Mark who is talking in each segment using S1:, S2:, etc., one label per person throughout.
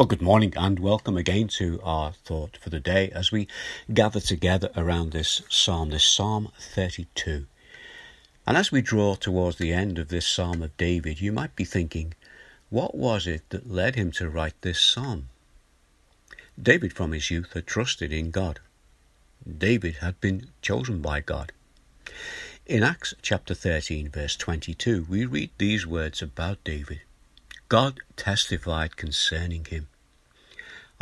S1: Well, good morning and welcome again to our thought for the day as we gather together around this psalm, this Psalm 32. And as we draw towards the end of this Psalm of David, you might be thinking, what was it that led him to write this psalm? David from his youth had trusted in God. David had been chosen by God. In Acts chapter 13, verse 22, we read these words about David. God testified concerning him.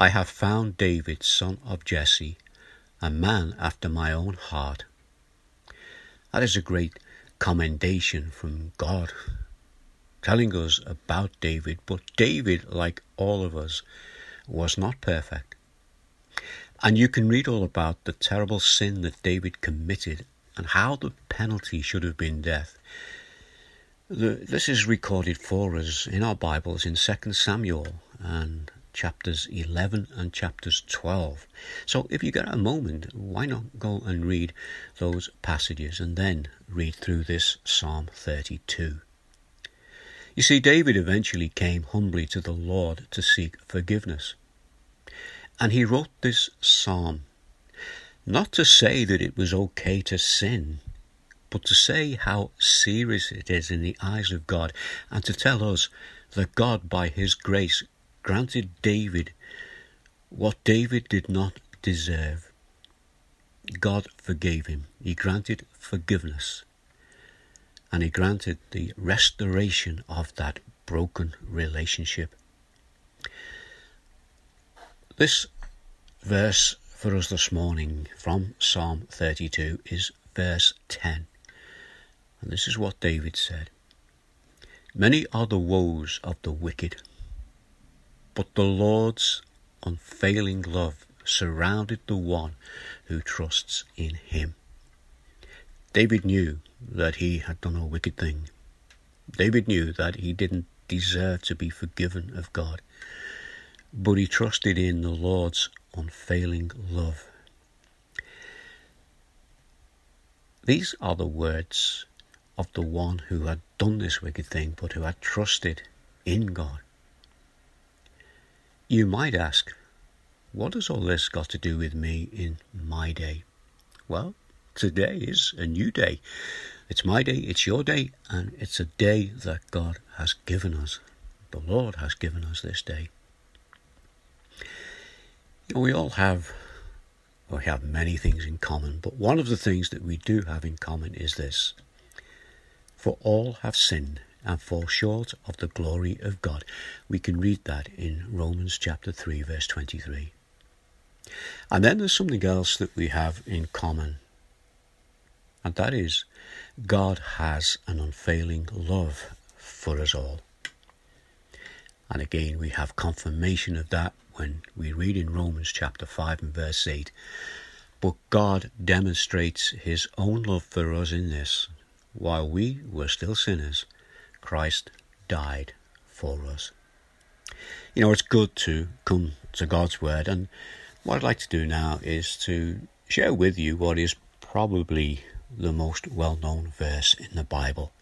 S1: I have found David, son of Jesse, a man after my own heart. That is a great commendation from God, telling us about David. But David, like all of us, was not perfect. And you can read all about the terrible sin that David committed and how the penalty should have been death. The, this is recorded for us in our Bibles in 2 Samuel and chapters 11 and chapters 12. So if you get a moment, why not go and read those passages and then read through this Psalm 32. You see, David eventually came humbly to the Lord to seek forgiveness. And he wrote this psalm not to say that it was okay to sin, but to say how serious it is in the eyes of God, and to tell us that God, by His grace, granted David what David did not deserve. God forgave him, He granted forgiveness, and He granted the restoration of that broken relationship. This verse for us this morning from Psalm 32 is verse 10. And this is what David said Many are the woes of the wicked, but the Lord's unfailing love surrounded the one who trusts in him. David knew that he had done a wicked thing. David knew that he didn't deserve to be forgiven of God, but he trusted in the Lord's unfailing love. These are the words of the one who had done this wicked thing, but who had trusted in God. You might ask, what has all this got to do with me in my day? Well, today is a new day. It's my day, it's your day, and it's a day that God has given us. The Lord has given us this day. You know, we all have, we have many things in common, but one of the things that we do have in common is this for all have sinned and fall short of the glory of God. We can read that in Romans chapter 3, verse 23. And then there's something else that we have in common, and that is God has an unfailing love for us all. And again, we have confirmation of that when we read in Romans chapter 5 and verse 8. But God demonstrates his own love for us in this while we were still sinners, Christ died for us. You know, it's good to come to God's Word, and what I'd like to do now is to share with you what is probably the most well known verse in the Bible.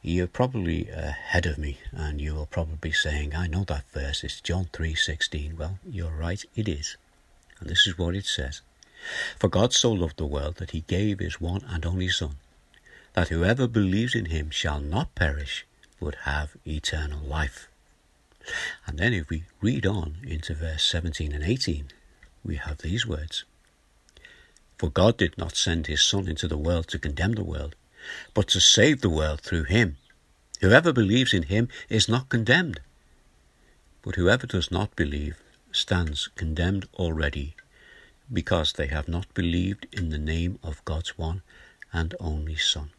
S1: You're probably ahead of me, and you're probably saying, I know that verse, it's John 3:16. Well, you're right, it is. And this is what it says. For God so loved the world that he gave his one and only Son, that whoever believes in him shall not perish, but have eternal life. And then if we read on into verse 17 and 18, we have these words For God did not send his Son into the world to condemn the world, but to save the world through him. Whoever believes in him is not condemned, but whoever does not believe stands condemned already, because they have not believed in the name of God's one and only Son.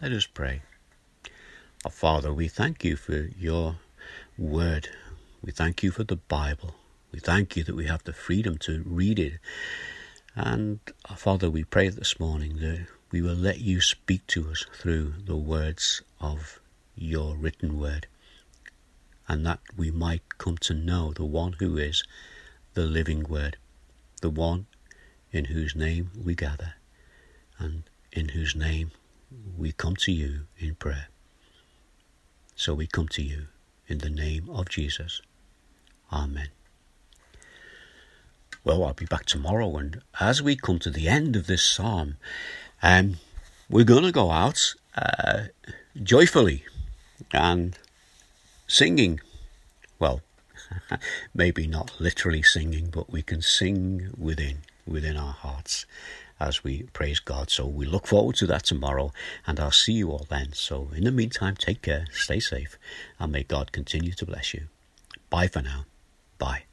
S1: Let us pray. Our Father, we thank you for your word. We thank you for the Bible. We thank you that we have the freedom to read it. And our Father, we pray this morning that we will let you speak to us through the words of your written word, and that we might come to know the one who is the living word, the one in whose name we gather, and in whose name we come to you in prayer. So we come to you in the name of Jesus. Amen. Well, I'll be back tomorrow, and as we come to the end of this psalm, um, we're going to go out uh, joyfully and singing. Well, maybe not literally singing, but we can sing within, within our hearts as we praise God. So we look forward to that tomorrow, and I'll see you all then. So in the meantime, take care, stay safe, and may God continue to bless you. Bye for now. Bye.